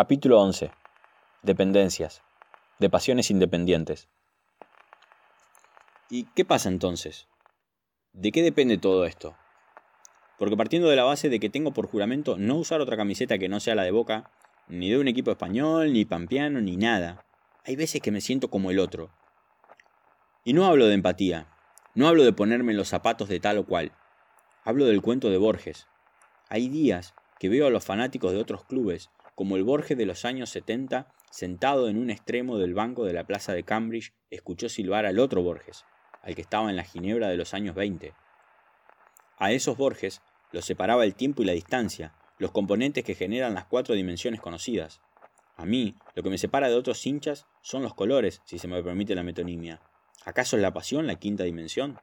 Capítulo 11. Dependencias. De pasiones independientes. ¿Y qué pasa entonces? ¿De qué depende todo esto? Porque partiendo de la base de que tengo por juramento no usar otra camiseta que no sea la de Boca, ni de un equipo español, ni pampeano, ni nada, hay veces que me siento como el otro. Y no hablo de empatía, no hablo de ponerme en los zapatos de tal o cual, hablo del cuento de Borges. Hay días que veo a los fanáticos de otros clubes como el Borges de los años 70, sentado en un extremo del banco de la plaza de Cambridge, escuchó silbar al otro Borges, al que estaba en la Ginebra de los años 20. A esos Borges los separaba el tiempo y la distancia, los componentes que generan las cuatro dimensiones conocidas. A mí, lo que me separa de otros hinchas son los colores, si se me permite la metonimia. ¿Acaso es la pasión la quinta dimensión?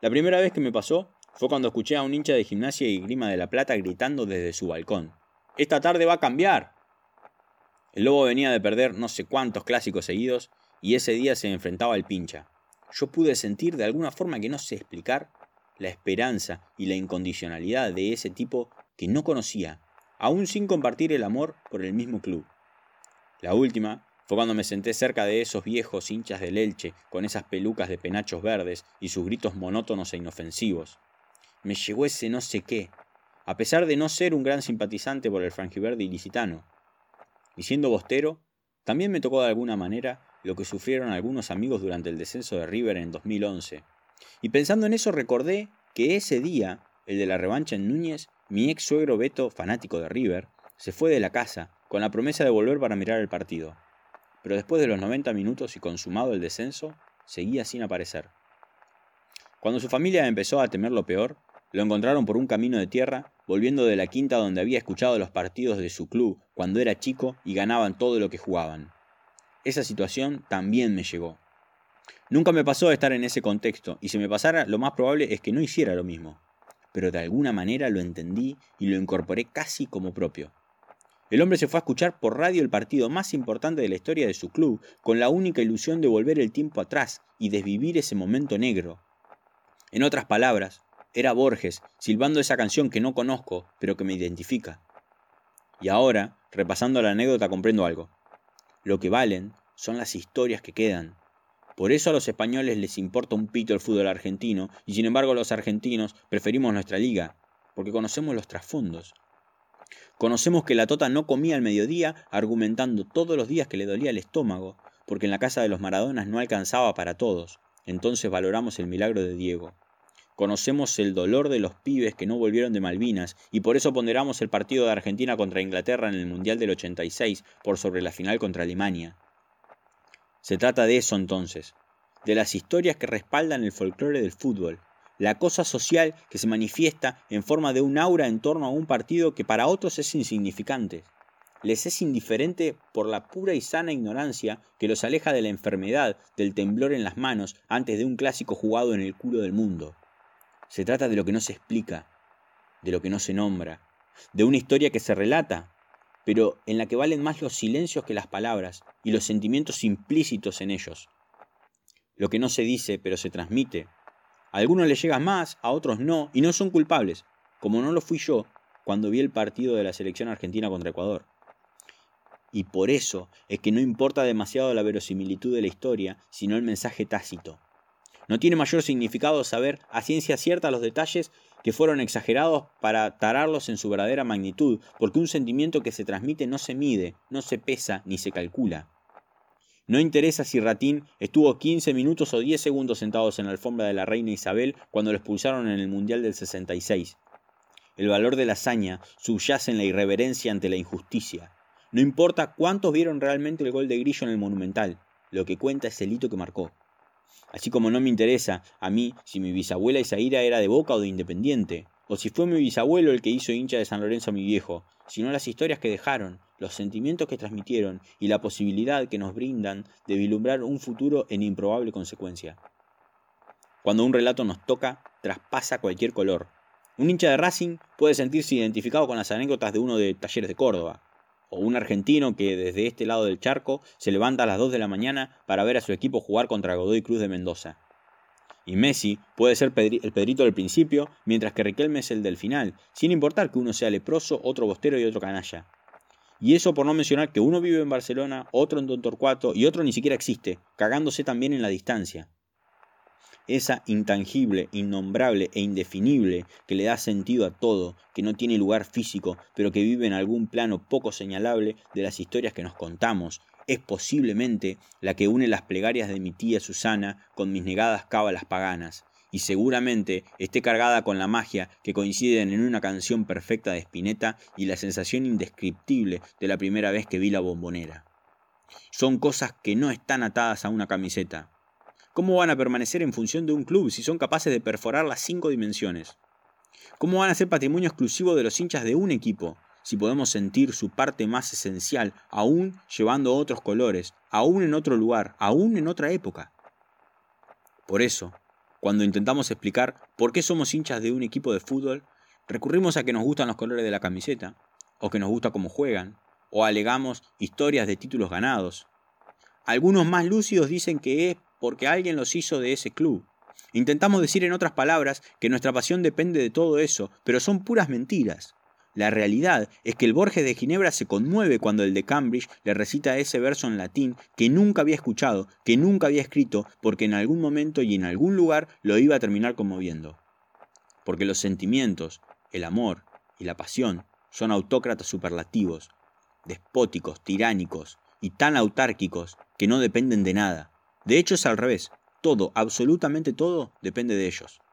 La primera vez que me pasó fue cuando escuché a un hincha de gimnasia y grima de la plata gritando desde su balcón. Esta tarde va a cambiar. El lobo venía de perder no sé cuántos clásicos seguidos y ese día se enfrentaba al pincha. Yo pude sentir de alguna forma que no sé explicar la esperanza y la incondicionalidad de ese tipo que no conocía, aún sin compartir el amor por el mismo club. La última fue cuando me senté cerca de esos viejos hinchas del Elche, con esas pelucas de penachos verdes y sus gritos monótonos e inofensivos. Me llegó ese no sé qué, a pesar de no ser un gran simpatizante por el frangiverde ilicitano. Y siendo bostero, también me tocó de alguna manera lo que sufrieron algunos amigos durante el descenso de River en 2011. Y pensando en eso recordé que ese día, el de la revancha en Núñez, mi ex suegro Beto, fanático de River, se fue de la casa, con la promesa de volver para mirar el partido. Pero después de los 90 minutos y consumado el descenso, seguía sin aparecer. Cuando su familia empezó a temer lo peor, lo encontraron por un camino de tierra, volviendo de la quinta donde había escuchado los partidos de su club cuando era chico y ganaban todo lo que jugaban. Esa situación también me llegó. Nunca me pasó estar en ese contexto, y si me pasara, lo más probable es que no hiciera lo mismo. Pero de alguna manera lo entendí y lo incorporé casi como propio. El hombre se fue a escuchar por radio el partido más importante de la historia de su club, con la única ilusión de volver el tiempo atrás y desvivir ese momento negro. En otras palabras, era Borges, silbando esa canción que no conozco, pero que me identifica. Y ahora, repasando la anécdota, comprendo algo. Lo que valen son las historias que quedan. Por eso a los españoles les importa un pito el fútbol argentino, y sin embargo los argentinos preferimos nuestra liga, porque conocemos los trasfondos. Conocemos que la Tota no comía al mediodía argumentando todos los días que le dolía el estómago, porque en la casa de los Maradonas no alcanzaba para todos. Entonces valoramos el milagro de Diego. Conocemos el dolor de los pibes que no volvieron de Malvinas y por eso ponderamos el partido de Argentina contra Inglaterra en el Mundial del 86 por sobre la final contra Alemania. Se trata de eso entonces, de las historias que respaldan el folclore del fútbol, la cosa social que se manifiesta en forma de un aura en torno a un partido que para otros es insignificante. Les es indiferente por la pura y sana ignorancia que los aleja de la enfermedad, del temblor en las manos, antes de un clásico jugado en el culo del mundo. Se trata de lo que no se explica, de lo que no se nombra, de una historia que se relata, pero en la que valen más los silencios que las palabras y los sentimientos implícitos en ellos. Lo que no se dice, pero se transmite. A algunos les llega más, a otros no, y no son culpables, como no lo fui yo cuando vi el partido de la selección argentina contra Ecuador. Y por eso es que no importa demasiado la verosimilitud de la historia, sino el mensaje tácito. No tiene mayor significado saber a ciencia cierta los detalles que fueron exagerados para tararlos en su verdadera magnitud, porque un sentimiento que se transmite no se mide, no se pesa ni se calcula. No interesa si Ratín estuvo 15 minutos o 10 segundos sentados en la alfombra de la reina Isabel cuando lo expulsaron en el Mundial del 66. El valor de la hazaña subyace en la irreverencia ante la injusticia. No importa cuántos vieron realmente el gol de Grillo en el Monumental, lo que cuenta es el hito que marcó. Así como no me interesa a mí si mi bisabuela Isaíra era de Boca o de Independiente, o si fue mi bisabuelo el que hizo hincha de San Lorenzo a mi viejo, sino las historias que dejaron, los sentimientos que transmitieron y la posibilidad que nos brindan de vislumbrar un futuro en improbable consecuencia. Cuando un relato nos toca, traspasa cualquier color. Un hincha de Racing puede sentirse identificado con las anécdotas de uno de Talleres de Córdoba, o un argentino que desde este lado del charco se levanta a las 2 de la mañana para ver a su equipo jugar contra Godoy Cruz de Mendoza. Y Messi puede ser el Pedrito del principio, mientras que Riquelme es el del final, sin importar que uno sea leproso, otro bostero y otro canalla. Y eso por no mencionar que uno vive en Barcelona, otro en Don Torcuato y otro ni siquiera existe, cagándose también en la distancia. Esa intangible, innombrable e indefinible que le da sentido a todo, que no tiene lugar físico, pero que vive en algún plano poco señalable de las historias que nos contamos, es posiblemente la que une las plegarias de mi tía Susana con mis negadas cábalas paganas, y seguramente esté cargada con la magia que coinciden en una canción perfecta de Spinetta y la sensación indescriptible de la primera vez que vi la bombonera. Son cosas que no están atadas a una camiseta. ¿Cómo van a permanecer en función de un club si son capaces de perforar las cinco dimensiones? ¿Cómo van a ser patrimonio exclusivo de los hinchas de un equipo si podemos sentir su parte más esencial, aún llevando otros colores, aún en otro lugar, aún en otra época? Por eso, cuando intentamos explicar por qué somos hinchas de un equipo de fútbol, recurrimos a que nos gustan los colores de la camiseta, o que nos gusta cómo juegan, o alegamos historias de títulos ganados. Algunos más lúcidos dicen que es porque alguien los hizo de ese club. Intentamos decir en otras palabras que nuestra pasión depende de todo eso, pero son puras mentiras. La realidad es que el Borges de Ginebra se conmueve cuando el de Cambridge le recita ese verso en latín que nunca había escuchado, que nunca había escrito, porque en algún momento y en algún lugar lo iba a terminar conmoviendo. Porque los sentimientos, el amor y la pasión son autócratas superlativos, despóticos, tiránicos y tan autárquicos que no dependen de nada. De hecho es al revés, todo, absolutamente todo, depende de ellos.